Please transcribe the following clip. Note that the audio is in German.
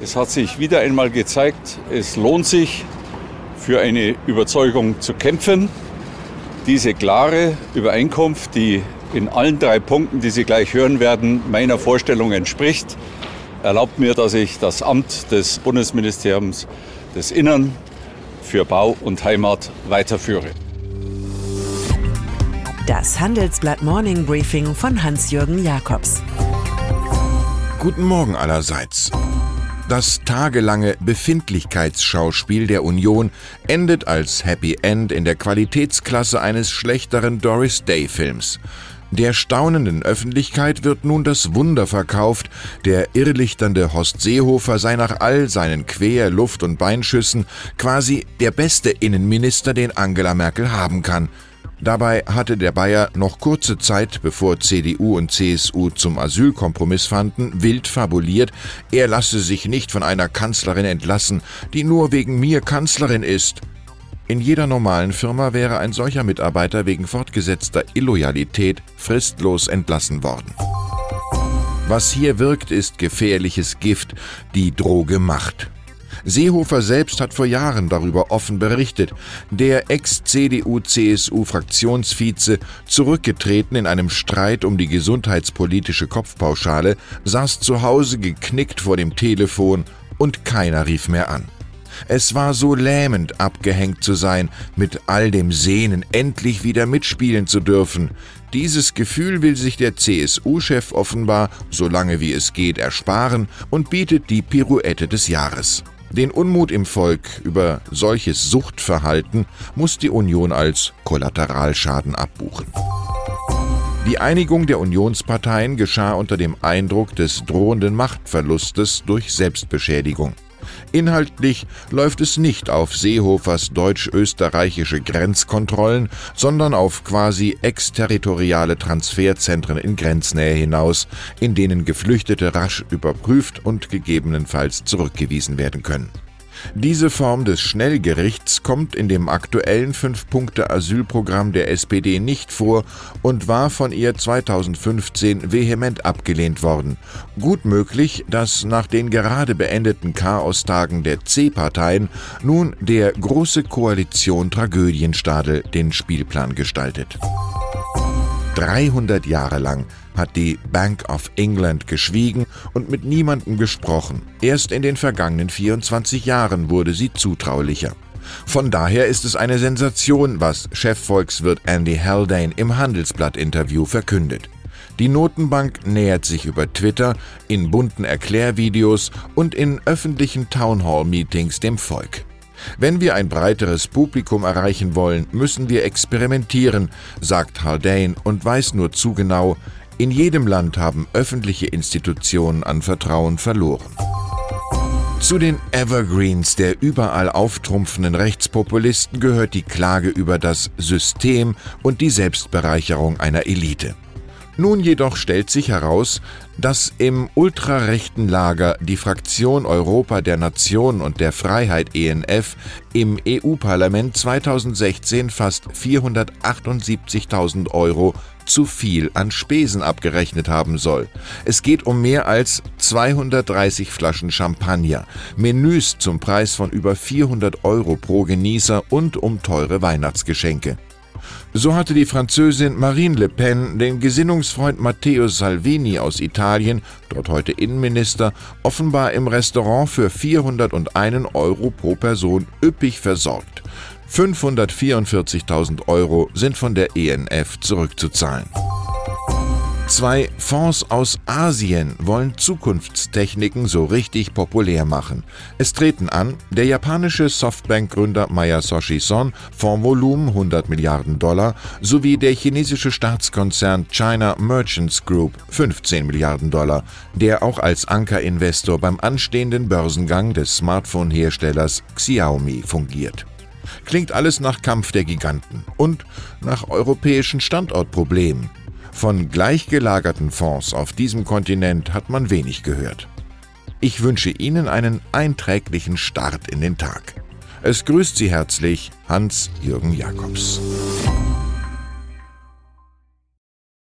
Es hat sich wieder einmal gezeigt, es lohnt sich, für eine Überzeugung zu kämpfen. Diese klare Übereinkunft, die in allen drei Punkten, die Sie gleich hören werden, meiner Vorstellung entspricht, erlaubt mir, dass ich das Amt des Bundesministeriums des Innern für Bau und Heimat weiterführe. Das Handelsblatt Morning Briefing von Hans-Jürgen Jakobs. Guten Morgen allerseits. Das tagelange Befindlichkeitsschauspiel der Union endet als Happy End in der Qualitätsklasse eines schlechteren Doris Day-Films. Der staunenden Öffentlichkeit wird nun das Wunder verkauft, der irrlichternde Horst Seehofer sei nach all seinen Quer-, Luft- und Beinschüssen quasi der beste Innenminister, den Angela Merkel haben kann. Dabei hatte der Bayer noch kurze Zeit, bevor CDU und CSU zum Asylkompromiss fanden, wild fabuliert, er lasse sich nicht von einer Kanzlerin entlassen, die nur wegen mir Kanzlerin ist. In jeder normalen Firma wäre ein solcher Mitarbeiter wegen fortgesetzter Illoyalität fristlos entlassen worden. Was hier wirkt, ist gefährliches Gift, die Droge Macht. Seehofer selbst hat vor Jahren darüber offen berichtet. Der Ex-CDU-CSU-Fraktionsvize, zurückgetreten in einem Streit um die gesundheitspolitische Kopfpauschale, saß zu Hause geknickt vor dem Telefon und keiner rief mehr an. Es war so lähmend, abgehängt zu sein, mit all dem Sehnen endlich wieder mitspielen zu dürfen. Dieses Gefühl will sich der CSU-Chef offenbar, solange wie es geht, ersparen und bietet die Pirouette des Jahres. Den Unmut im Volk über solches Suchtverhalten muss die Union als Kollateralschaden abbuchen. Die Einigung der Unionsparteien geschah unter dem Eindruck des drohenden Machtverlustes durch Selbstbeschädigung. Inhaltlich läuft es nicht auf Seehofers deutsch-österreichische Grenzkontrollen, sondern auf quasi exterritoriale Transferzentren in Grenznähe hinaus, in denen Geflüchtete rasch überprüft und gegebenenfalls zurückgewiesen werden können. Diese Form des Schnellgerichts kommt in dem aktuellen Fünf-Punkte-Asylprogramm der SPD nicht vor und war von ihr 2015 vehement abgelehnt worden. Gut möglich, dass nach den gerade beendeten Chaostagen der C-Parteien nun der Große Koalition Tragödienstadel den Spielplan gestaltet. 300 Jahre lang hat die Bank of England geschwiegen und mit niemandem gesprochen. Erst in den vergangenen 24 Jahren wurde sie zutraulicher. Von daher ist es eine Sensation, was Chefvolkswirt Andy Haldane im Handelsblatt-Interview verkündet. Die Notenbank nähert sich über Twitter, in bunten Erklärvideos und in öffentlichen Townhall-Meetings dem Volk. Wenn wir ein breiteres Publikum erreichen wollen, müssen wir experimentieren, sagt Haldane und weiß nur zu genau, in jedem Land haben öffentliche Institutionen an Vertrauen verloren. Zu den Evergreens der überall auftrumpfenden Rechtspopulisten gehört die Klage über das System und die Selbstbereicherung einer Elite. Nun jedoch stellt sich heraus, dass im ultrarechten Lager die Fraktion Europa der Nation und der Freiheit ENF im EU-Parlament 2016 fast 478.000 Euro zu viel an Spesen abgerechnet haben soll. Es geht um mehr als 230 Flaschen Champagner, Menüs zum Preis von über 400 Euro pro Genießer und um teure Weihnachtsgeschenke. So hatte die Französin Marine Le Pen den Gesinnungsfreund Matteo Salvini aus Italien, dort heute Innenminister, offenbar im Restaurant für 401 Euro pro Person üppig versorgt. 544.000 Euro sind von der ENF zurückzuzahlen. Zwei Fonds aus Asien wollen Zukunftstechniken so richtig populär machen. Es treten an der japanische Softbank-Gründer Masayoshi Son, Fondsvolumen 100 Milliarden Dollar, sowie der chinesische Staatskonzern China Merchants Group 15 Milliarden Dollar, der auch als Ankerinvestor beim anstehenden Börsengang des Smartphone-Herstellers Xiaomi fungiert. Klingt alles nach Kampf der Giganten und nach europäischen Standortproblemen. Von gleichgelagerten Fonds auf diesem Kontinent hat man wenig gehört. Ich wünsche Ihnen einen einträglichen Start in den Tag. Es grüßt Sie herzlich Hans-Jürgen Jakobs.